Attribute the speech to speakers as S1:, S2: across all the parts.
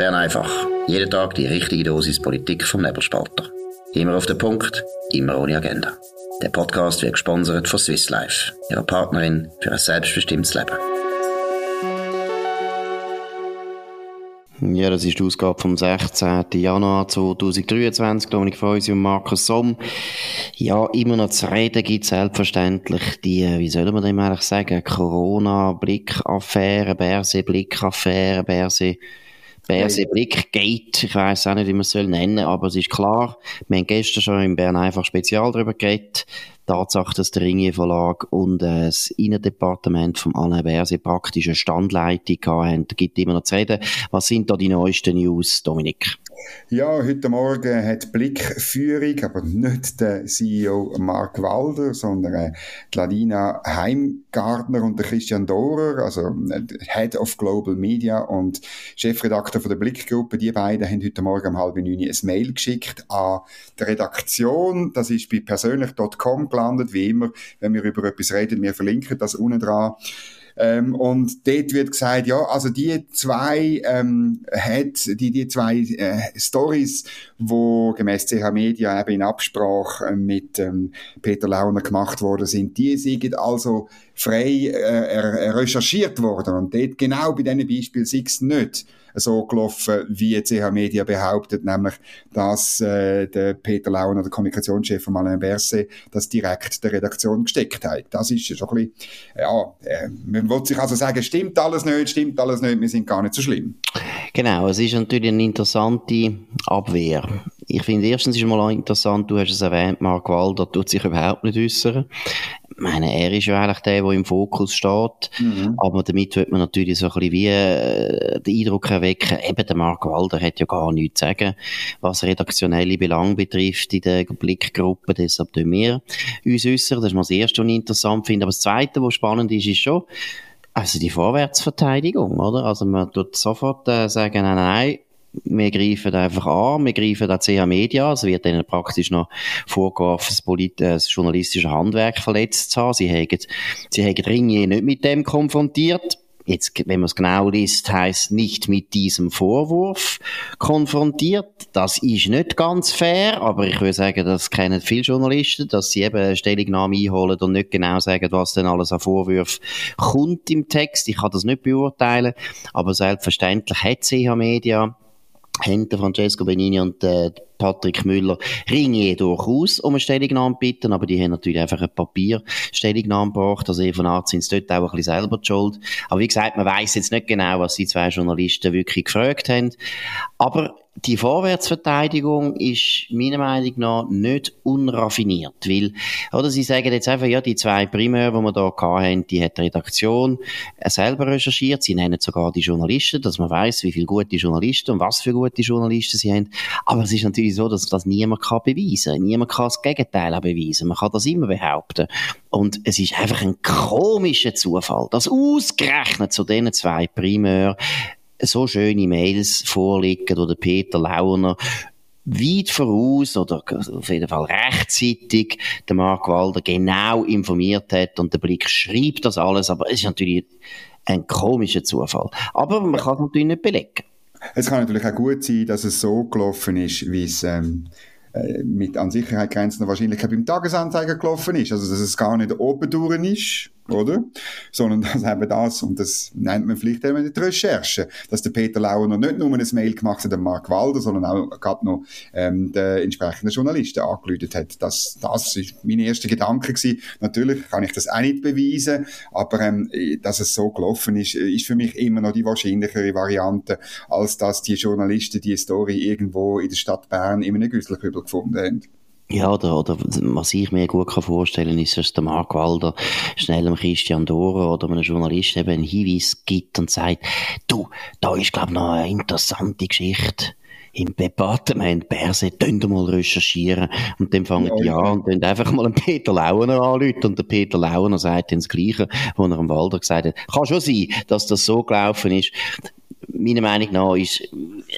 S1: Bern einfach. Jeden Tag die richtige Dosis Politik vom Nebelspalter. Immer auf den Punkt, immer ohne Agenda. Der Podcast wird gesponsert von Swiss Life, ihrer Partnerin für ein selbstbestimmtes Leben.
S2: Ja, das ist die Ausgabe vom 16. Januar 2023. Dominik Feusi und Markus Somm. Ja, immer noch zu reden gibt selbstverständlich die, wie soll man dem eigentlich sagen, Corona-Blickaffäre, Berse-Blickaffäre, Berse, Berse Blickgate. Ich weiss auch nicht, wie man es nennen soll, aber es ist klar, wir haben gestern schon in Bern einfach spezial darüber geredet. Tatsache, dass der Ringier Verlag und äh, das Innendepartement vom Alain Berse praktisch eine Standleitung haben. Da gibt immer noch zu reden. Was sind da die neuesten News, Dominik?
S3: Ja, heute Morgen hat Blickführung, aber nicht der CEO Mark Walder, sondern äh, die Ladina Heimgartner und der Christian Dorer, also äh, Head of Global Media und Chefredakteur von der Blickgruppe. Die beiden haben heute Morgen um halb neun ein Mail geschickt an die Redaktion. Das ist bei persönlich.com gelandet, wie immer, wenn wir über etwas reden. Wir verlinken das unten dran. Ähm, und dort wird gesagt, ja, also die zwei ähm, hat, die, die zwei äh, Stories, wo gemäß CH Media eben in Absprache mit ähm, Peter Launer gemacht worden sind, die sind also frei äh, recherchiert worden. Und dort genau bei diesen Beispielen sei es nicht so gelaufen, wie CH Media behauptet, nämlich, dass äh, der Peter Launer, der Kommunikationschef von Alain Berset, das direkt der Redaktion gesteckt hat. Das ist schon ein bisschen, ja, äh, man will sich also sagen, stimmt alles nicht, stimmt alles nicht, wir sind gar nicht so schlimm.
S2: Genau, es ist natürlich eine interessante Abwehr. Ich finde, erstens ist mal interessant, du hast es erwähnt, Mark Walder tut sich überhaupt nicht äußern meine, er ist ja eigentlich der, der im Fokus steht. Mhm. Aber damit wird man natürlich so ein bisschen wie äh, den Eindruck erwecken, eben der Mark Walder hat ja gar nichts zu sagen, was redaktionelle Belange betrifft in der Blickgruppe. Deshalb tun wir uns äußern. Das ist mal das Erste, was ich interessant finde. Aber das Zweite, was spannend ist, ist schon, also die Vorwärtsverteidigung, oder? Also man tut sofort äh, sagen, nein, nein, wir greifen einfach an, wir greifen auch CH Media, es wird ihnen praktisch noch vorgeworfen, das, Polit das journalistische Handwerk verletzt zu haben. Sie haben, sie haben Ringier nicht mit dem konfrontiert. Jetzt, wenn man es genau liest, heißt nicht mit diesem Vorwurf konfrontiert. Das ist nicht ganz fair, aber ich würde sagen, das kennen viele Journalisten, dass sie eben eine Stellungnahme einholen und nicht genau sagen, was denn alles an Vorwürfen kommt im Text. Ich kann das nicht beurteilen, aber selbstverständlich hat CH Media hinter Francesco Benini und äh, Patrick Müller ringe durchaus um eine Stellungnahme bitten, aber die haben natürlich einfach eine Papierstellungnahme gebracht. Also von Art sind dort auch ein bisschen selber schuld. Aber wie gesagt, man weiß jetzt nicht genau, was die zwei Journalisten wirklich gefragt haben. Aber die Vorwärtsverteidigung ist meiner Meinung nach nicht unraffiniert, weil, oder sie sagen jetzt einfach, ja, die zwei Primär, die wir da hatten, die hat die Redaktion selber recherchiert, sie nennen sogar die Journalisten, dass man weiß, wie viele gute Journalisten und was für gute Journalisten sie haben, aber es ist natürlich so, dass das niemand kann beweisen kann, niemand kann das Gegenteil auch beweisen, man kann das immer behaupten. Und es ist einfach ein komischer Zufall, dass ausgerechnet zu diesen zwei Primär so schöne Mails vorliegen, oder Peter Launer weit voraus oder auf jeden Fall rechtzeitig der Mark Walder genau informiert hat und der Blick schreibt das alles, aber es ist natürlich ein komischer Zufall. Aber man kann es natürlich nicht belegen.
S3: Es kann natürlich auch gut sein, dass es so gelaufen ist, wie es ähm, äh, mit an Sicherheit grenzender Wahrscheinlichkeit beim Tagesanzeiger gelaufen ist. Also, dass es gar nicht oben durch ist, oder? Sondern dass eben das, und das nennt man vielleicht eben die Recherche, dass der Peter Lauer noch nicht nur ein Mail gemacht hat an Mark Walder, sondern auch gerade noch ähm, den entsprechenden Journalisten angelötet hat. Das, das ist mein erster Gedanke gewesen. Natürlich kann ich das auch nicht beweisen, aber ähm, dass es so gelaufen ist, ist für mich immer noch die wahrscheinlichere Variante, als dass die Journalisten die Story irgendwo in der Stadt Bern in einem Güsselkübel gefunden haben.
S2: Ja, oder, oder was ich mir gut kann vorstellen ist, dass der Mark Walder schnell einem Christian Dorer oder einem Journalisten eben einen Hinweis gibt und sagt, du, da ist, glaube ich, noch eine interessante Geschichte im Departement Berse, könnt mal recherchieren. Und dann fangen ja, die an und dann einfach mal einen Peter Launer anrufen. Und der Peter Launer sagt dann das Gleiche, wo er am Walder gesagt hat. Kann schon sein, dass das so gelaufen ist meiner Meinung nach ist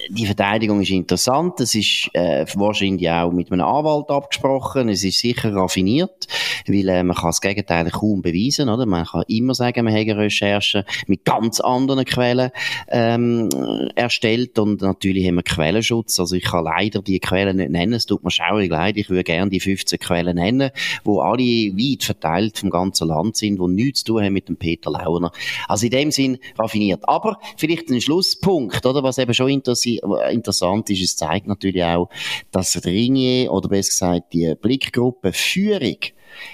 S2: die Verteidigung ist interessant. Es ist äh, wahrscheinlich auch mit einem Anwalt abgesprochen. Es ist sicher raffiniert, weil äh, man kann das Gegenteil kaum beweisen. Oder? Man kann immer sagen, man hätte Recherchen mit ganz anderen Quellen ähm, erstellt und natürlich haben wir Quellenschutz. Also ich kann leider die Quellen nicht nennen. Es tut mir schaurig leid. Ich würde gerne die 15 Quellen nennen, wo alle weit verteilt vom ganzen Land sind, wo nichts zu tun haben mit dem Peter Launer. Also in dem Sinn raffiniert. Aber vielleicht ein Schlusspunkt, oder? Was eben schon interessant ist, es zeigt natürlich auch, dass Ringier, oder besser gesagt die Blickgruppe Führung,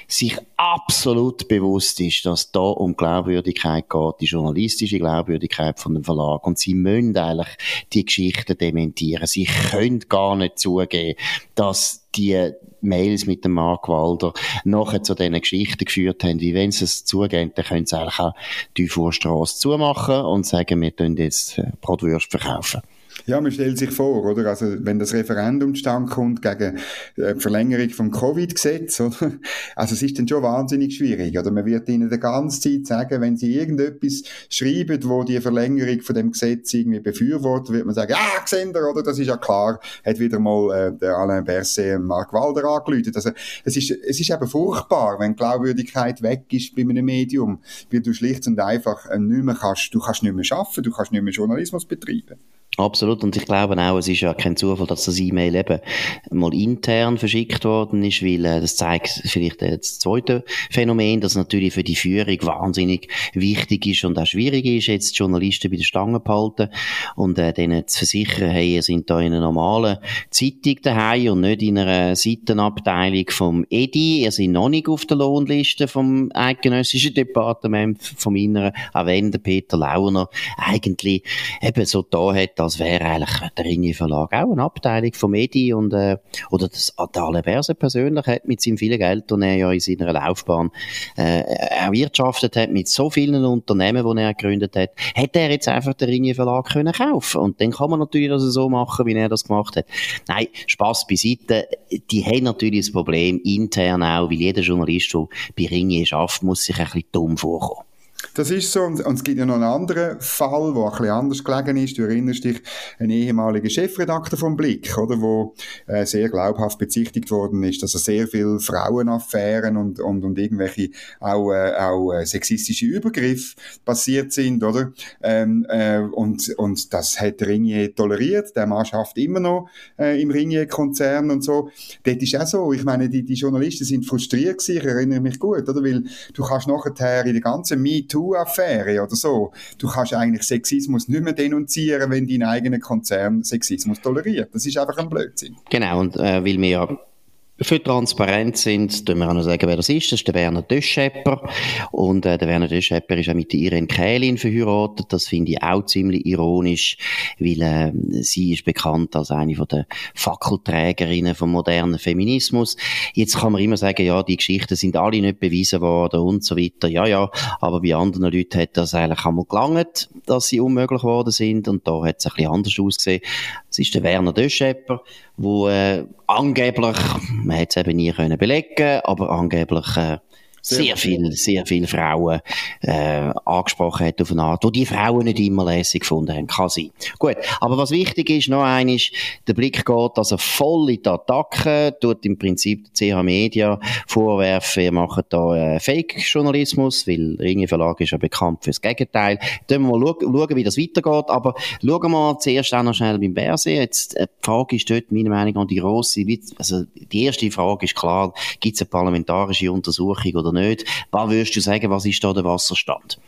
S2: sich absolut bewusst ist, dass da um Glaubwürdigkeit geht, die journalistische Glaubwürdigkeit von dem Verlag. Und sie müssen eigentlich die Geschichten dementieren. Sie können gar nicht zugeben, dass die Mails mit dem Mark Walder nachher zu diesen Geschichten geführt haben, wie wenn sie es zugeben, dann können sie eigentlich auch die Vorstrasse zumachen und sagen, wir tun jetzt äh, Brotwürste verkaufen.
S3: Ja, man stellt sich vor, oder? Also, wenn das Referendum stand kommt gegen äh, die Verlängerung vom Covid-Gesetz, oder? Also, es ist dann schon wahnsinnig schwierig, oder? Man wird ihnen die ganze Zeit sagen, wenn sie irgendetwas schreiben, wo die Verlängerung von dem Gesetz irgendwie befürwortet, wird man sagen, ah, Gesender, oder? Das ist ja klar, hat wieder mal äh, der Alain Berset Mark Walder angelötet. Also, es ist, es ist eben furchtbar, wenn Glaubwürdigkeit weg ist bei einem Medium, weil du schlicht und einfach äh, nicht mehr kannst, du kannst nicht mehr arbeiten, du kannst nicht mehr Journalismus betreiben.
S2: Absolut. Und ich glaube auch, es ist ja kein Zufall, dass das E-Mail eben mal intern verschickt worden ist, weil äh, das zeigt vielleicht äh, das zweite Phänomen, dass natürlich für die Führung wahnsinnig wichtig ist und auch schwierig ist, jetzt die Journalisten bei der Stange behalten und äh, denen zu versichern, hey, ihr seid da in einer normalen Zeitung daheim und nicht in einer Seitenabteilung vom EDI, ihr seid noch nicht auf der Lohnliste vom eidgenössischen Departement vom Inneren, auch wenn der Peter Launer eigentlich eben so da hat, das wäre eigentlich der Ringe Verlag auch eine Abteilung von Medi und, äh, oder das Adale Berse persönlich hat mit seinem vielen Geld, das er ja in seiner Laufbahn äh, erwirtschaftet hat, mit so vielen Unternehmen, die er gegründet hat, hätte er jetzt einfach den Ringe Verlag können kaufen und dann kann man natürlich das so machen, wie er das gemacht hat. Nein, Spaß beiseite, die haben natürlich das Problem intern auch, weil jeder Journalist, der bei Ringe schafft, muss sich ein bisschen dumm vorkommen.
S3: Das ist so. Und, es gibt ja noch einen anderen Fall, der ein bisschen anders gelegen ist. Du erinnerst dich, ein ehemaliger Chefredakteur vom Blick, oder, wo äh, sehr glaubhaft bezichtigt worden ist, dass er sehr viele Frauenaffären und, und, und irgendwelche auch, äh, auch äh, sexistische Übergriffe passiert sind, oder? Ähm, äh, und, und das hat Ringier toleriert. Der Mann schafft immer noch äh, im Ringier-Konzern und so. Dort ist auch so. Ich meine, die, die Journalisten sind frustriert gewesen, ich erinnere mich gut, oder? Weil du kannst nachher in der ganzen Meet MeToo-Affäre oder so. Du kannst eigentlich Sexismus nicht mehr denunzieren, wenn dein eigener Konzern Sexismus toleriert. Das ist einfach ein Blödsinn.
S2: Genau, und äh, weil wir ja für Transparenz sind, tun wir auch noch sagen, wer das ist. Das ist der Werner Döschepper. Und äh, der Werner Döschepper ist auch mit der Irene Kählin verheiratet. Das finde ich auch ziemlich ironisch, weil äh, sie ist bekannt als eine von der Fackelträgerinnen vom modernen Feminismus. Jetzt kann man immer sagen, ja, die Geschichten sind alle nicht bewiesen worden und so weiter. Ja, ja, aber bei anderen Leuten hat das eigentlich einmal gelangt, dass sie unmöglich geworden sind. Und da hat es ein bisschen anders ausgesehen. Es ist der Werner Döschepper, wo äh, angeblich, man hätte es eben nie können belegen, aber angeblich äh, sehr viel, sehr viele Frauen äh, angesprochen hat auf eine Art, wo die Frauen nicht immer lässig gefunden haben. Kann sein. Gut, aber was wichtig ist, noch eines, der Blick geht also voll in die Attacke, tut im Prinzip CH Media vorwerfen, ihr macht da äh, Fake-Journalismus, weil Ringe Verlag ist ja bekannt fürs Gegenteil. Dann wir mal schauen, wie das weitergeht, aber schauen wir zuerst auch noch schnell beim Berse. Jetzt, äh, die Frage ist dort, meiner Meinung nach, die grosse, also die erste Frage ist klar, gibt es eine parlamentarische Untersuchung oder nicht. Was würdest du sagen, was ist da der Wasserstand?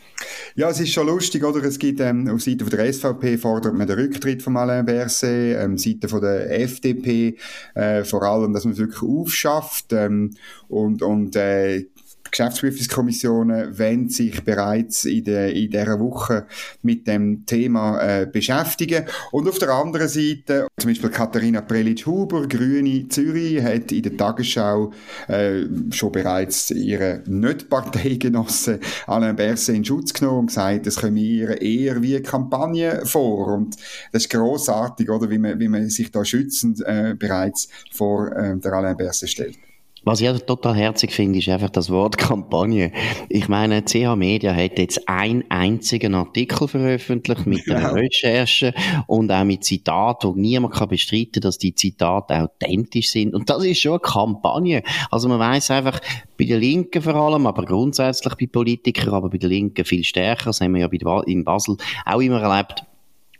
S3: Ja, es ist schon lustig, oder? Es gibt, ähm, auf Seite der SVP fordert man den Rücktritt von Alain Berset, ähm, Seite von der FDP, äh, vor allem, dass man es wirklich aufschafft, ähm, und, und, äh, Geschäftsprüfungskommissionen wollen sich bereits in, der, in dieser Woche mit dem Thema äh, beschäftigen. Und auf der anderen Seite, zum Beispiel Katharina Prelitsch-Huber, Grüne Zürich, hat in der Tagesschau äh, schon bereits ihre Nicht-Parteigenossen Alain Berset in Schutz genommen und gesagt, es komme ihr eher wie eine Kampagne vor. Und das ist grossartig, oder, wie man, wie man sich da schützend äh, bereits vor äh, der Alain Berset stellt.
S2: Was ich total herzig finde, ist einfach das Wort Kampagne. Ich meine, CH Media hat jetzt einen einzigen Artikel veröffentlicht mit einer genau. Recherche und auch mit Zitaten, wo niemand kann bestreiten, dass die Zitate authentisch sind. Und das ist schon eine Kampagne. Also man weiß einfach, bei den Linken vor allem, aber grundsätzlich bei Politikern, aber bei den Linken viel stärker, das haben wir ja in Basel auch immer erlebt,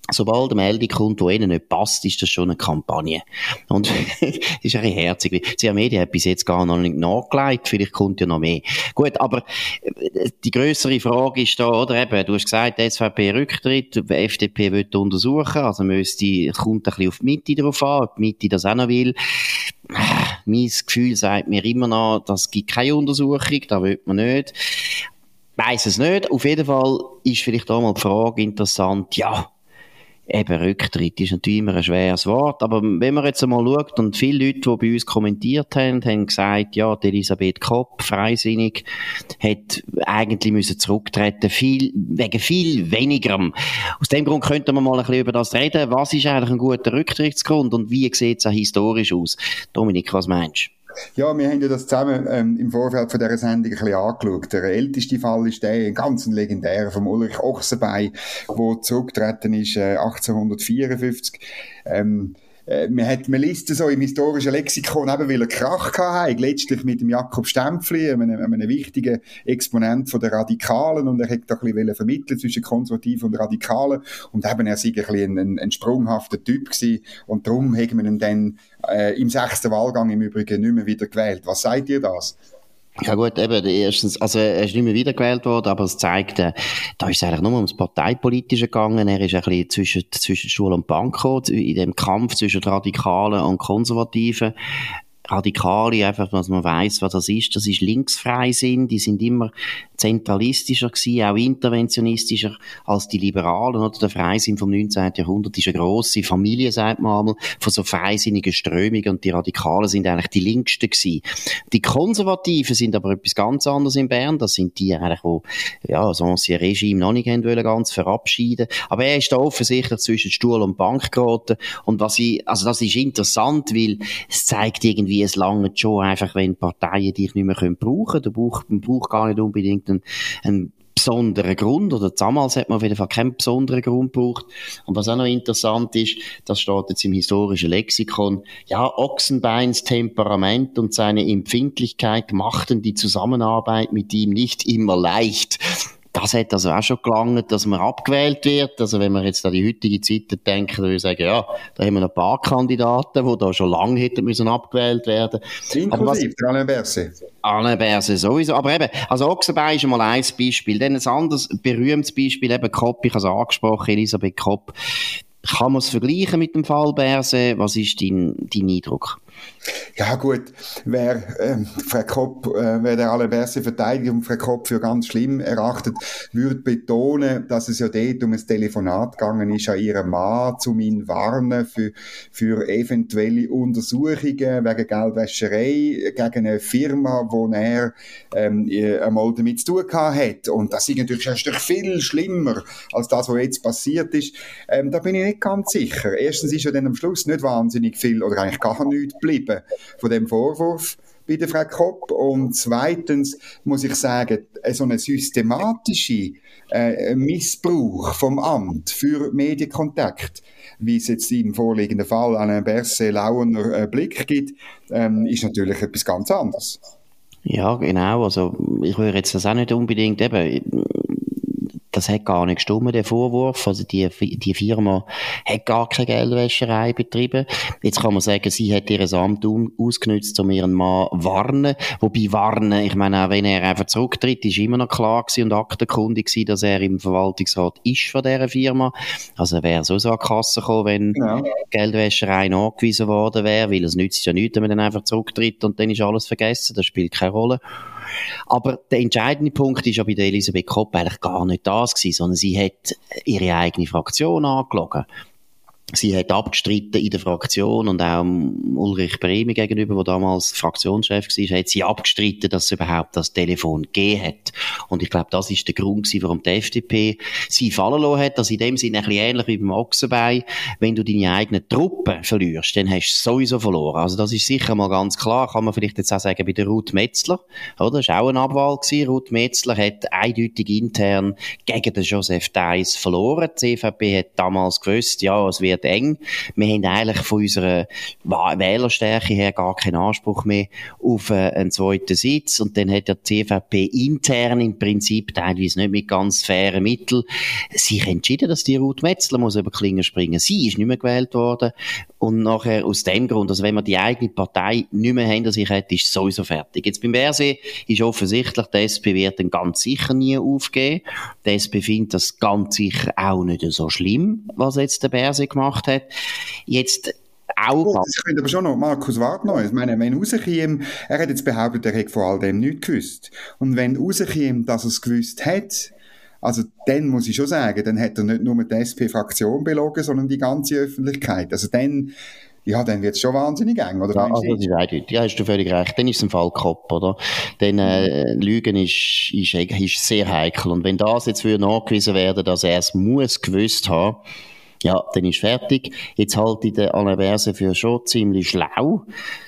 S2: Sobald eine Meldung kommt, die ihnen nicht passt, ist das schon eine Kampagne. Und ist ein bisschen herzig. Sie haben Medien hat bis jetzt gar noch nicht nachgelegt, vielleicht kommt ja noch mehr. Gut, aber äh, die größere Frage ist da, oder eben, du hast gesagt, die SVP Rücktritt, die FDP will untersuchen, also müsste, kommt ein bisschen auf die Mitte drauf an, ob die Mitte das auch noch will. Mein Gefühl sagt mir immer noch, das gibt keine Untersuchung, da will man nicht. Weiss es nicht. Auf jeden Fall ist vielleicht auch mal die Frage interessant, ja, eben Rücktritt ist natürlich immer ein schweres Wort, aber wenn man jetzt einmal schaut und viele Leute, die bei uns kommentiert haben, haben gesagt, ja, die Elisabeth Kopp, freisinnig, hat eigentlich müssen zurücktreten, viel, wegen viel wenigerem. Aus dem Grund könnte man mal ein bisschen über das reden. Was ist eigentlich ein guter Rücktrittsgrund und wie sieht es auch historisch aus? Dominik, was meinst du?
S3: Ja, wir haben ja das zusammen ähm, im Vorfeld von dieser Sendung ein bisschen angeschaut. Der älteste Fall ist der, ein ganz legendär, vom Ulrich Ochsenbein, der zurückgetreten ist äh, 1854. Ähm, äh, man, hat, man liest so im historischen Lexikon eben, weil er Krach hatte, letztlich mit dem Jakob Stempfli, einem, einem wichtigen Exponent von der Radikalen, und er hat da ein bisschen vermitteln zwischen Konservativen und Radikalen, und eben er sei ein ein, ein, sprunghafter Typ gewesen, und darum haben wir ihn dann äh, im sechsten Wahlgang im Übrigen nicht mehr wieder gewählt. Was seid ihr das?
S2: Ja gut, eben, erstens, also er ist nicht mehr wiedergewählt worden, aber es zeigt, äh, da ist es eigentlich nur ums Parteipolitische gegangen. Er ist ein bisschen zwischen, zwischen Schule und Bank gekommen, in dem Kampf zwischen Radikalen und Konservativen. Radikale, einfach, dass man weiß, was das ist. Das ist Linksfreisinn. Die sind immer zentralistischer gewesen, auch interventionistischer als die Liberalen. Oder der Freisinn vom 19. Jahrhundert ist eine grosse Familie, sagt man einmal, von so freisinnigen Strömungen und die Radikalen sind eigentlich die linksten gewesen. Die Konservativen sind aber etwas ganz anderes in Bern. Das sind die eigentlich, wo, ja, das ancien Regime noch nicht wollen, ganz verabschieden. Aber er ist da offensichtlich zwischen Stuhl und Bank geraten. Und was ich, also das ist interessant, weil es zeigt irgendwie, es lange schon einfach, wenn Parteien dich nicht mehr brauchen können. Du brauchst, man braucht gar nicht unbedingt einen, einen besonderen Grund, oder damals hat man auf jeden Fall keinen besonderen Grund gebraucht. Und was auch noch interessant ist, das steht jetzt im historischen Lexikon, ja, Ochsenbeins Temperament und seine Empfindlichkeit machten die Zusammenarbeit mit ihm nicht immer leicht das hat also auch schon gelangt, dass man abgewählt wird. Also wenn man jetzt an die heutige Zeit denkt, würde ich sagen, ja, da haben wir ein paar Kandidaten, die da schon lange hätten müssen abgewählt werden.
S3: Inklusive Alain Berset.
S2: Alain Berset sowieso. Aber eben, also Ochsenbein ist mal ein Beispiel. Dann ein anderes berühmtes Beispiel, eben Kopp, ich habe es angesprochen, Elisabeth Kopp. Kann man es vergleichen mit dem Fall Berset? Was ist dein, dein Eindruck?
S3: Ja gut, wer ähm, Frau Kopp, äh, wer der Allerberse Verteidigung Frau Kopp für ganz schlimm erachtet, würde betonen, dass es ja dort um ein Telefonat gegangen ist an ihrem Mann, um ihn warnen für, für eventuelle Untersuchungen wegen Geldwäscherei gegen eine Firma, wo er ähm, einmal damit zu tun hat. Und das ist natürlich, ist viel schlimmer als das, was jetzt passiert ist. Ähm, da bin ich nicht ganz sicher. Erstens ist ja dann am Schluss nicht wahnsinnig viel oder eigentlich gar nichts geblieben geblieben von dem Vorwurf bei der Frau Kopp. Und zweitens muss ich sagen, so eine systematische äh, Missbrauch vom Amt für Medienkontakt, wie es jetzt im vorliegenden Fall an einen Berse Lauener äh, Blick gibt, ähm, ist natürlich etwas ganz anderes.
S2: Ja, genau. Also ich würde jetzt das auch nicht unbedingt eben das hat gar nicht gestimmt, der Vorwurf. Also die, die Firma hat gar keine Geldwäscherei betrieben. Jetzt kann man sagen, sie hat ihr Amt um, ausgenutzt, um ihren Mann warnen. Wobei warnen, ich meine, auch wenn er einfach zurücktritt, ist immer noch klar gewesen und aktenkundig gewesen, dass er im Verwaltungsrat ist von dieser Firma. Also er wäre so an die Kasse gekommen, wenn ja. Geldwäscherei nachgewiesen worden wäre, weil es nützt ja nichts, wenn man dann einfach zurücktritt und dann ist alles vergessen. Das spielt keine Rolle. Aber der entscheidende Punkt ist ja bei der Elisabeth Kopp eigentlich gar nicht das gewesen, sondern sie hat ihre eigene Fraktion angelogen. Sie hat abgestritten in der Fraktion und auch Ulrich Bremi gegenüber, der damals Fraktionschef war, hat sie abgestritten, dass es überhaupt das Telefon gegeben hat. Und ich glaube, das ist der Grund warum die FDP sie fallen lassen hat. Also in dem Sinne ein bisschen ähnlich wie beim Ochsenbein. Wenn du deine eigenen Truppen verlierst, dann hast du sowieso verloren. Also das ist sicher mal ganz klar. Kann man vielleicht jetzt auch sagen bei der Ruth Metzler. Oder? Das war auch eine Abwahl gewesen. Ruth Metzler hat eindeutig intern gegen den Joseph Deiss verloren. Die CVP hat damals gewusst, ja, es wird eng. Wir haben eigentlich von unserer Wählerstärke her gar keinen Anspruch mehr auf äh, einen zweiten Sitz. Und dann hat der CVP intern im Prinzip teilweise nicht mit ganz fairen Mitteln sich entschieden, dass die Ruth Metzler muss über Klingen springen. Sie ist nicht mehr gewählt worden. Und nachher aus dem Grund, also wenn wir die eigene Partei nicht mehr hinter sich hat, ist es sowieso fertig. Jetzt beim Berse ist offensichtlich, der SP wird dann ganz sicher nie aufgeben. Der SP findet das ganz sicher auch nicht so schlimm, was jetzt der Berse gemacht hat. Jetzt auch.
S3: Oh, das könnte aber schon noch, Markus, warte noch. Ich meine, wenn rauskäme, er hat jetzt behauptet, er hätte vor all dem nichts gewusst. Und wenn rauskäme, dass er es gewusst hat, also dann muss ich schon sagen, dann hat er nicht nur die SP-Fraktion belogen, sondern die ganze Öffentlichkeit. Also dann, ja, dann wird es schon wahnsinnig eng, oder?
S2: Ja, also das ist eindeutig. Ja, hast du völlig recht. Dann ist es ein Fall Kopf, oder? Denn äh, Lügen ist, ist, ist sehr heikel. Und wenn das jetzt würde nachgewiesen werden, dass er es muss gewusst haben, ja, dann ist fertig. Jetzt halte ich den Alain für schon ziemlich schlau,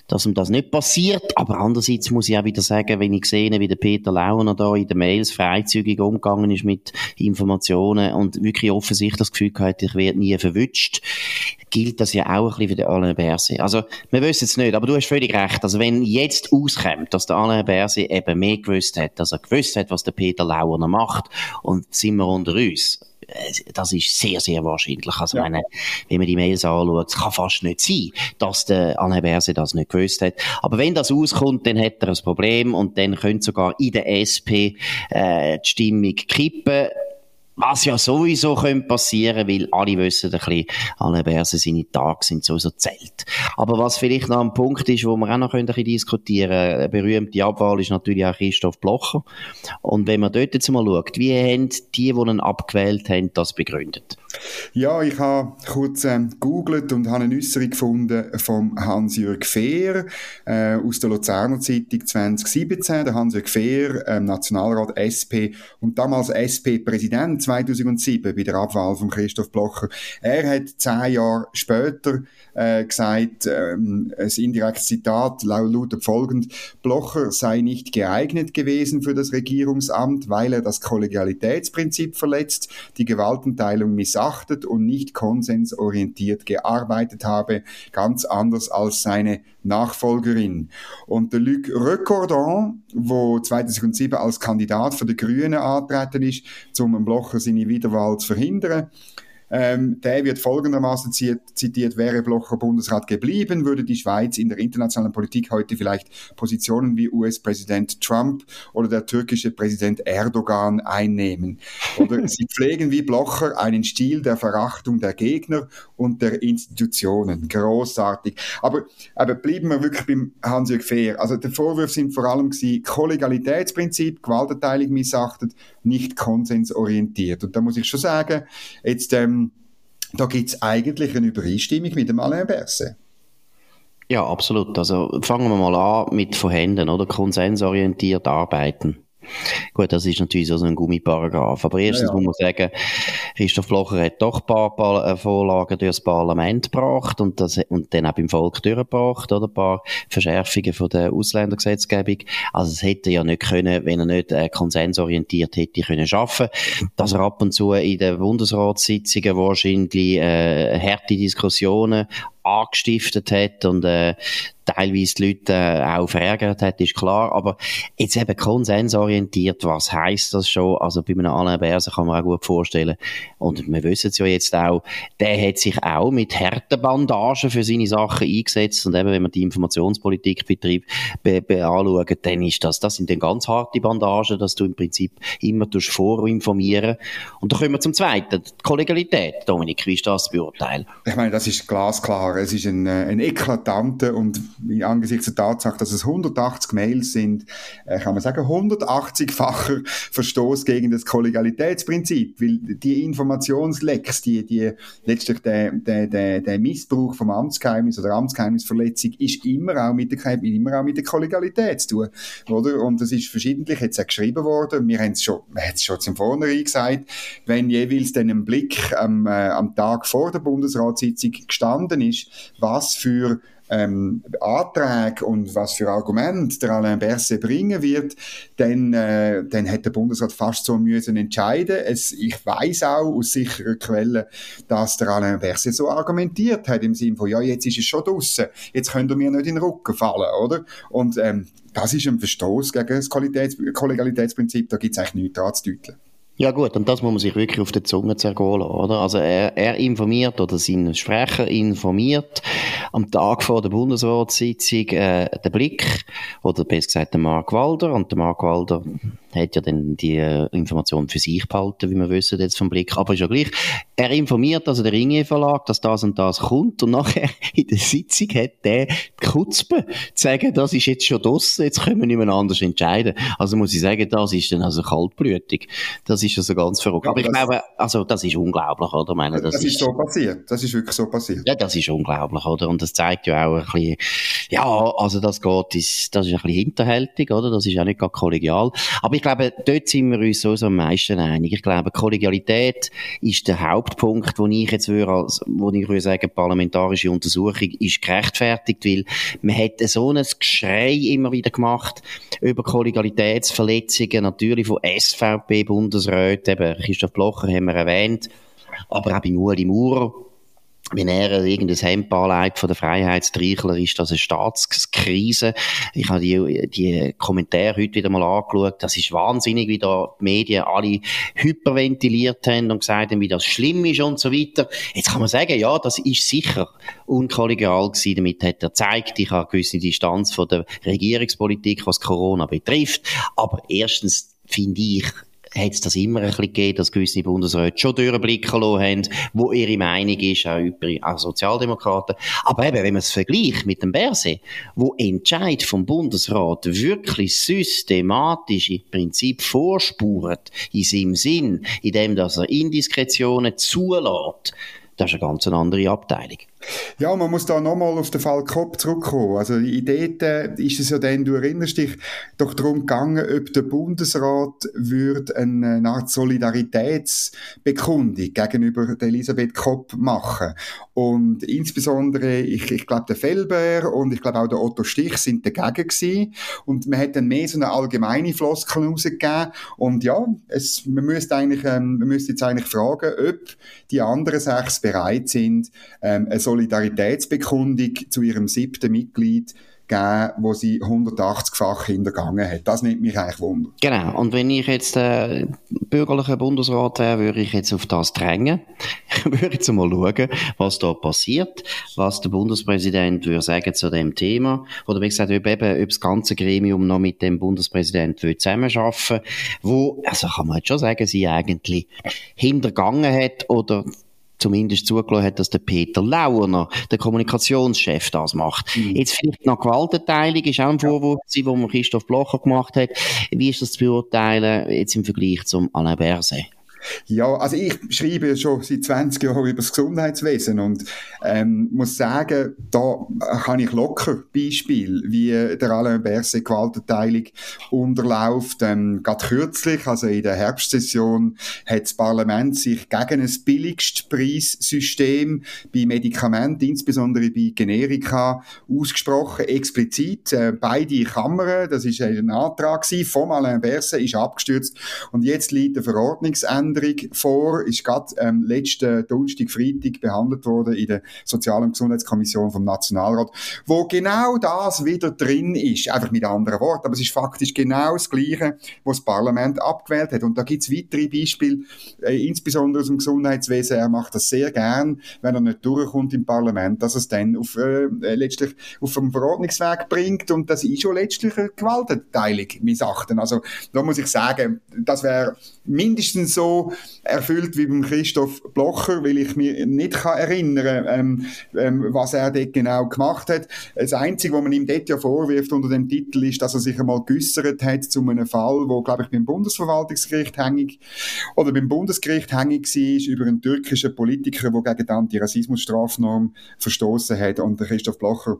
S2: dass ihm das nicht passiert. Aber andererseits muss ich auch wieder sagen, wenn ich sehe, wie der Peter Launer da in den Mails freizügig umgegangen ist mit Informationen und wirklich offensichtlich das Gefühl hat, ich werde nie verwünscht, gilt das ja auch ein bisschen für den Alain Berset. Also, wir wissen es nicht, aber du hast völlig recht. Also, wenn jetzt auskommt, dass der Alain Berset eben mehr gewusst hat, dass er gewusst hat, was der Peter Launer macht, und sind wir unter uns, das ist sehr, sehr wahrscheinlich. Also, ja. meine, wenn man die Mails anschaut, es kann fast nicht sein, dass der Anne Berse das nicht gewusst hat. Aber wenn das auskommt, dann hat er ein Problem und dann könnte sogar in der SP äh, die Stimmung kippen. Was ja sowieso könnte passieren, weil alle wissen ein bisschen, alle Börsen seine Tage sind sowieso zählt. Aber was vielleicht noch ein Punkt ist, wo wir auch noch ein bisschen diskutieren können, eine berühmte Abwahl ist natürlich auch Christoph Blocher. Und wenn man dort jetzt mal schaut, wie haben die, die ihn abgewählt haben, das begründet?
S3: Ja, ich habe kurz ähm, gegoogelt und habe eine Äußerung gefunden vom Hans-Jürg Fehr äh, aus der Luzerner Zeitung 2017. Der Hans-Jürg Fehr, ähm, Nationalrat SP und damals SP-Präsident 2007 bei der Abwahl von Christoph Blocher. Er hat zehn Jahre später äh, gesagt, ähm, ein indirektes Zitat lautet folgend, Blocher sei nicht geeignet gewesen für das Regierungsamt, weil er das Kollegialitätsprinzip verletzt, die Gewaltenteilung missachtet und nicht konsensorientiert gearbeitet habe, ganz anders als seine Nachfolgerin. Und der Luc Recordon, wo 2007 als Kandidat für die Grünen antreten ist, um Blocher seine Wiederwahl zu verhindern, ähm, der wird folgendermaßen zitiert, wäre Blocher Bundesrat geblieben, würde die Schweiz in der internationalen Politik heute vielleicht Positionen wie US-Präsident Trump oder der türkische Präsident Erdogan einnehmen. Oder sie pflegen wie Blocher einen Stil der Verachtung der Gegner und der Institutionen. Großartig. Aber, aber blieben wir wirklich beim Hans-Jörg Fehr. Also der Vorwurf sind vor allem gewesen, Kollegialitätsprinzip, Gewaltenteilung missachtet, nicht konsensorientiert. Und da muss ich schon sagen, jetzt ähm, da gibt es eigentlich eine Übereinstimmung mit dem Alain Berset.
S2: Ja, absolut. Also fangen wir mal an mit vorhanden, oder? Konsensorientiert arbeiten. Gut, das ist natürlich so ein Gummiparagraf. Aber erstens ja, ja. muss man sagen, Christoph Blocher hat doch ein paar, paar äh, Vorlagen durchs Parlament gebracht und, das, und dann auch beim Volk durchgebracht, oder? Ein paar Verschärfungen von der Ausländergesetzgebung. Also es hätte ja nicht können, wenn er nicht äh, konsensorientiert hätte können schaffen, dass er ab und zu in den Bundesratssitzungen wahrscheinlich äh, harte Diskussionen angestiftet hat und äh, teilweise die Leute äh, auch verärgert hat, ist klar. Aber jetzt eben konsensorientiert, was heißt das schon? Also bei einem Alain Berse kann man auch gut vorstellen. Und wir wissen es ja jetzt auch, der hat sich auch mit harten Bandagen für seine Sachen eingesetzt. Und eben, wenn man die Informationspolitik betreibt, be, be anschaut, dann ist das, das sind dann ganz harte Bandagen, dass du im Prinzip immer vorinformieren Und da kommen wir zum Zweiten, die Kollegialität. Dominik, wie ist das zu beurteilen?
S3: Ich meine, das ist glasklar klar, es ist ein, äh, ein eklatanter und angesichts der Tatsache, dass es 180 Mails sind, äh, kann man sagen, 180-facher Verstoß gegen das Kollegialitätsprinzip, weil die Informationslecks, die, die letztlich der, der, der, der Missbrauch vom Amtsgeheimnis oder Amtsgeheimnisverletzung ist immer auch mit der, immer auch mit der Kollegialität zu tun, oder? Und das ist verschiedentlich jetzt auch geschrieben worden. Wir haben es schon, schon zum Vornherein gesagt, wenn jeweils dann ein Blick am, äh, am Tag vor der Bundesratssitzung gestanden ist, was für ähm, Anträge und was für Argumente der Alain Berset bringen wird, dann, äh, dann hat der Bundesrat fast so müssen entscheiden. Es, ich weiß auch aus sicherer Quelle, dass der Alain Berset so argumentiert hat im Sinne von, ja, jetzt ist es schon draussen, jetzt könnt ihr mir nicht in den Rücken fallen, oder? Und ähm, das ist ein Verstoß gegen das Qualitäts Kollegialitätsprinzip, da gibt es eigentlich nichts dran zu deuteln.
S2: Ja gut, und das muss man sich wirklich auf die Zunge zergehen oder? Also er, er informiert oder sein Sprecher informiert am Tag vor der Bundesratssitzung äh, den Blick, oder besser gesagt der Mark Walder, und der Mark Walder hat ja dann die Information für sich behalten, wie wir wissen jetzt vom Blick, aber ist ja gleich. Er informiert also den Ringe Verlag, dass das und das kommt und nachher in der Sitzung hat der die Kutzpe zu sagen, das ist jetzt schon draussen, jetzt können wir nicht mehr anders entscheiden. Also muss ich sagen, das ist dann also kaltblütig. Das ist also ganz verrückt. Aber ich glaube, also das ist unglaublich, oder? Ich
S3: meine, das, das ist, ist, so passiert. Das ist wirklich so passiert.
S2: Ja, das ist unglaublich, oder? Und das zeigt ja auch ein bisschen, ja, also das geht, das ist ein bisschen hinterhältig, oder? Das ist auch nicht gar kollegial. Aber ich glaube, dort sind wir uns so am meisten einig. Ich glaube, Kollegialität ist der Hauptpunkt, wo ich jetzt würde, als, wo ich würde sagen, parlamentarische Untersuchung ist gerechtfertigt, weil man hat so ein Geschrei immer wieder gemacht über Kollegialitätsverletzungen, natürlich von SVP-Bundesräten, Räte, eben Christoph Blocher haben wir erwähnt, aber auch bei Ueli Maurer, wenn er irgendein Hemd anlegt von der Freiheitstreichler, ist das eine Staatskrise. Ich habe die, die Kommentare heute wieder mal angeschaut. Das ist wahnsinnig, wie da die Medien alle hyperventiliert haben und gesagt haben, wie das schlimm ist und so weiter. Jetzt kann man sagen, ja, das ist sicher unkollegial gewesen. Damit hat er gezeigt, ich habe eine gewisse Distanz von der Regierungspolitik, was Corona betrifft. Aber erstens finde ich, hat es das immer ein bisschen gegeben, dass gewisse Bundesräte schon durchblicken lassen haben, wo ihre Meinung ist, auch über auch Sozialdemokraten. Aber eben, wenn man es vergleicht mit dem Berse, wo Entscheid vom Bundesrat wirklich systematisch im Prinzip vorspurt, in seinem Sinn, in dem, dass er Indiskretionen zulässt, das ist eine ganz andere Abteilung.
S3: Ja, man muss da nochmal auf den Fall Kopp zurückkommen. Also in dort äh, ist es ja dann, du erinnerst dich, doch darum gegangen, ob der Bundesrat würde eine Art Solidaritätsbekundung gegenüber Elisabeth Kopp machen. Und insbesondere, ich, ich glaube, der Felber und ich glaube auch der Otto Stich sind dagegen gewesen. Und man hat dann mehr so eine allgemeine Floskel rausgegeben. Und ja, es, man müsste eigentlich, ähm, man müsste jetzt eigentlich fragen, ob die anderen sechs bereit sind, ähm, eine Solidaritätsbekundung zu ihrem siebten Mitglied gegeben, wo sie 180-fach hintergangen hat. Das nimmt mich eigentlich Wunder.
S2: Genau. Und wenn ich jetzt äh, bürgerlicher Bundesrat wäre, würde ich jetzt auf das drängen. würde jetzt mal schauen, was da passiert, was der Bundespräsident würde sagen zu dem Thema. Oder wie gesagt, ob eben, ob das ganze Gremium noch mit dem Bundespräsident will zusammenarbeiten wo, also kann man jetzt schon sagen, sie eigentlich hintergangen hat oder zumindest zugelassen hat, dass der Peter Launer, der Kommunikationschef, das macht. Mhm. Jetzt vielleicht noch Gewaltenteilung, ist auch ein Vorwurf, ja. wo man Christoph Blocher gemacht hat. Wie ist das zu beurteilen, jetzt im Vergleich zum Alain Berset?
S3: Ja, also ich schreibe schon seit 20 Jahren über das Gesundheitswesen und ähm, muss sagen, da kann ich locker Beispiel, wie der Alain Berset Gewaltenteilung unterläuft. Ähm, gerade kürzlich, also in der Herbstsession, hat das Parlament sich gegen ein Billigstpreissystem bei Medikamenten, insbesondere bei Generika, ausgesprochen, explizit. Äh, beide Kammern, das ist ein Antrag vom Alain Berset, ist abgestürzt und jetzt liegt eine Verordnungsänderung Änderung vor, ist gerade ähm, letzten Donnerstag, Freitag behandelt worden in der Sozial- und Gesundheitskommission vom Nationalrat, wo genau das wieder drin ist, einfach mit anderen Worten, aber es ist faktisch genau das Gleiche, was das Parlament abgewählt hat. Und da gibt es weitere Beispiele, äh, insbesondere aus dem Gesundheitswesen, er macht das sehr gern, wenn er nicht durchkommt im Parlament, dass er es dann auf, äh, äh letztlich auf dem Verordnungsweg bringt. Und das ist schon letztlich eine Gewaltenteilung, Missachten. Also da muss ich sagen, das wäre mindestens so erfüllt wie beim Christoph Blocher, weil ich mir nicht kann erinnern ähm, ähm, was er dort genau gemacht hat. Das Einzige, was man ihm dort ja vorwirft unter dem Titel, ist, dass er sich einmal geäussert hat zu einem Fall, wo, glaube ich, beim Bundesverwaltungsgericht hängig oder beim Bundesgericht hängig war über einen türkischen Politiker, der gegen die Antirassismusstrafnorm verstoßen hat und der Christoph Blocher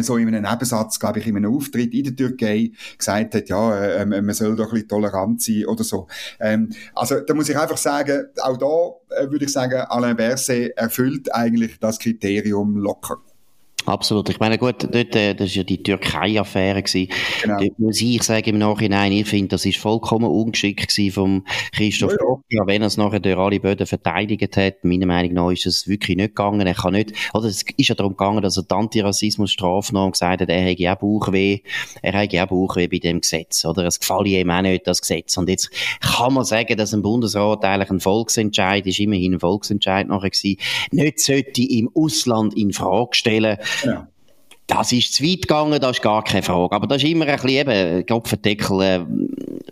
S3: so in einem Nebensatz, glaube ich, in einem Auftritt in der Türkei gesagt hat, ja, äh, man soll doch ein bisschen tolerant sein oder so. Ähm, also da muss ich einfach sagen, auch da äh, würde ich sagen, Alain Berset erfüllt eigentlich das Kriterium locker.
S2: Absolut. Ich meine, gut, dort, äh, das war ja die Türkei-Affäre Genau. Dort muss ich sagen im Nachhinein, ich finde, das ist vollkommen ungeschickt gewesen vom Christoph ja, ja. wenn er es nachher durch alle Böden verteidigt hat. Meiner Meinung nach ist es wirklich nicht gegangen. Er kann nicht, oder es ist ja darum gegangen, dass er die Antirassismus-Strafnorm gesagt hat, er hätte auch Bauchweh, er hätte auch Bauchweh bei dem Gesetz, oder? Es gefällt ihm auch nicht, das Gesetz. Und jetzt kann man sagen, dass ein Bundesrat eigentlich ein Volksentscheid ist, immerhin ein Volksentscheid nachher gewesen, nicht sollte im Ausland in Frage stellen, ja. Das ist zu weit gegangen, das ist gar keine Frage. Aber das ist immer ein bisschen eben, Kopfendeckel, äh,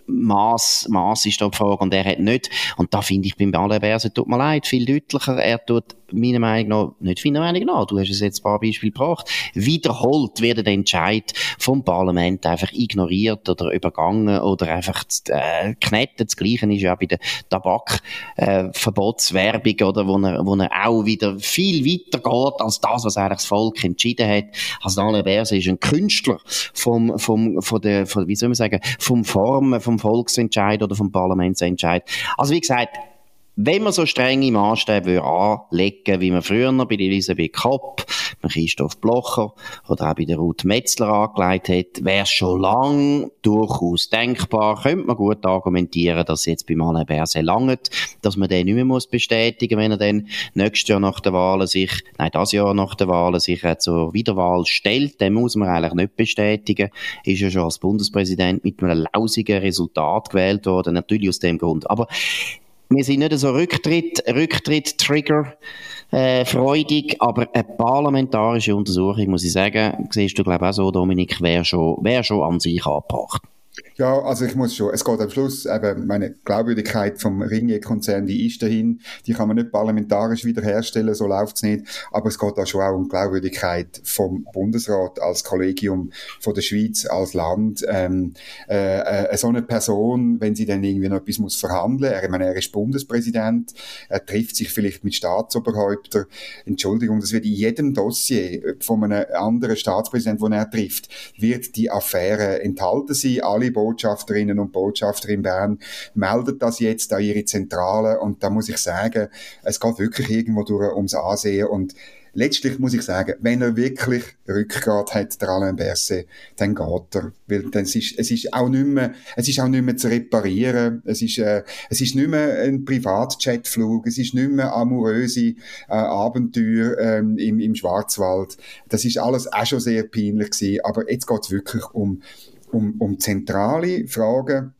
S2: Maß, Maß ist da die Frage und er hat nicht. Und da finde ich beim Alain Berset, tut mir leid, viel deutlicher. Er tut meiner Meinung nach, nicht meiner Meinung nach, du hast es jetzt ein paar Beispiele gebracht, wiederholt wird der Entscheid vom Parlament einfach ignoriert oder übergangen oder einfach äh, knettet. Das Gleiche ist ja bei der Tabakverbotswerbung, äh, oder, wo er, wo er auch wieder viel weiter geht als das, was eigentlich das Volk entschieden hat. Also Alain Berset ist ein Künstler vom, vom, von der, von, wie soll man sagen, vom Formen, vom Volksentscheid oder vom Parlamentsentscheid. Also wie gesagt, wenn man so strenge Maßstäbe anlegen wie man früher bei Elisabeth Kopp, bei Christoph Blocher oder auch bei der Ruth Metzler angelegt hat, wäre es schon lang durchaus denkbar, könnte man gut argumentieren, dass jetzt bei Alain Berset langt, dass man den nicht mehr muss bestätigen wenn er dann nächstes Jahr nach der Wahl sich, nein, das Jahr nach der Wahl sich zur Wiederwahl stellt, den muss man eigentlich nicht bestätigen, ist ja schon als Bundespräsident mit einem lausigen Resultat gewählt worden, natürlich aus dem Grund. Aber wir sind nicht so Rücktritt, Rücktritt-Trigger, äh, freudig, aber eine parlamentarische Untersuchung, muss ich sagen, siehst du, glaube ich, auch so, Dominik, wäre schon, wär schon an sich angebracht.
S3: Ja, also ich muss schon, es geht am Schluss eben, meine Glaubwürdigkeit vom Ringier-Konzern, die ist dahin, die kann man nicht parlamentarisch wiederherstellen, so läuft's nicht, aber es geht da schon auch um Glaubwürdigkeit vom Bundesrat als Kollegium von der Schweiz, als Land, ähm, äh, äh, so eine Person, wenn sie dann irgendwie noch etwas muss verhandeln, er, ich meine, er ist Bundespräsident, er trifft sich vielleicht mit Staatsoberhäuptern, Entschuldigung, das wird in jedem Dossier von einem anderen Staatspräsidenten, den er trifft, wird die Affäre enthalten sein, alle Botschafterinnen und Botschafter in Bern meldet das jetzt an ihre Zentrale und da muss ich sagen, es geht wirklich irgendwo durch ums Ansehen und letztlich muss ich sagen, wenn er wirklich Rückgrat hat, der Alain Berset, dann geht er. Weil dann ist, es ist auch nicht mehr, es ist auch nicht mehr zu reparieren. Es ist, äh, es ist nicht mehr ein Privatjetflug. Es ist nicht mehr amoröse äh, Abenteuer ähm, im, im Schwarzwald. Das ist alles auch schon sehr peinlich gewesen. Aber jetzt geht es wirklich um um, um zentrale Fragen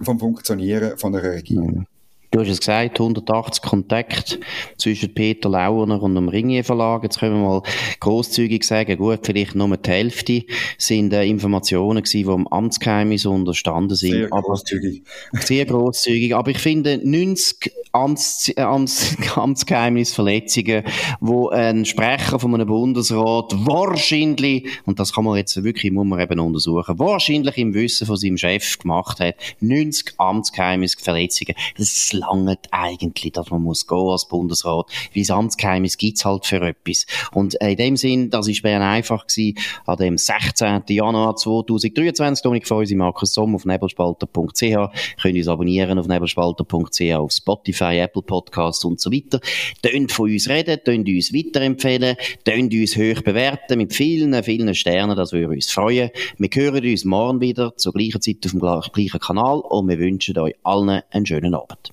S3: vom Funktionieren von einer Regierung.
S2: Du hast es gesagt, 180 Kontakte zwischen Peter Lauerner und dem Ringier Verlag. Jetzt können wir mal großzügig sagen, gut, vielleicht nur die Hälfte sind äh, Informationen gewesen, die im Amtsgeheimnis unterstanden sind.
S3: Sehr großzügig.
S2: Sehr großzügig. Aber ich finde, 90 Amts, äh, Amts, Amtsgeheimnisverletzungen, wo ein Sprecher von einem Bundesrat wahrscheinlich, und das kann man jetzt wirklich, muss man eben untersuchen, wahrscheinlich im Wissen von seinem Chef gemacht hat, 90 Amtsgeheimnisverletzungen. Das langt eigentlich, dass man muss gehen als Bundesrat. Wie das Amtsgeheimnis gibt's halt für etwas. Und in dem Sinn, das ist Bern einfach gewesen, an dem 16. Januar 2023. Dominik Feusi, Markus Somm auf nebelspalter.ch. Könnt uns abonnieren auf nebelspalter.ch, auf Spotify, Apple Podcasts und so weiter. Tönt von uns reden, tönt uns weiterempfehlen, tönt uns hoch bewerten mit vielen, vielen Sternen, das würde uns freuen. Wir hören uns morgen wieder zur gleichen Zeit auf dem gleichen Kanal und wir wünschen euch allen einen schönen Abend.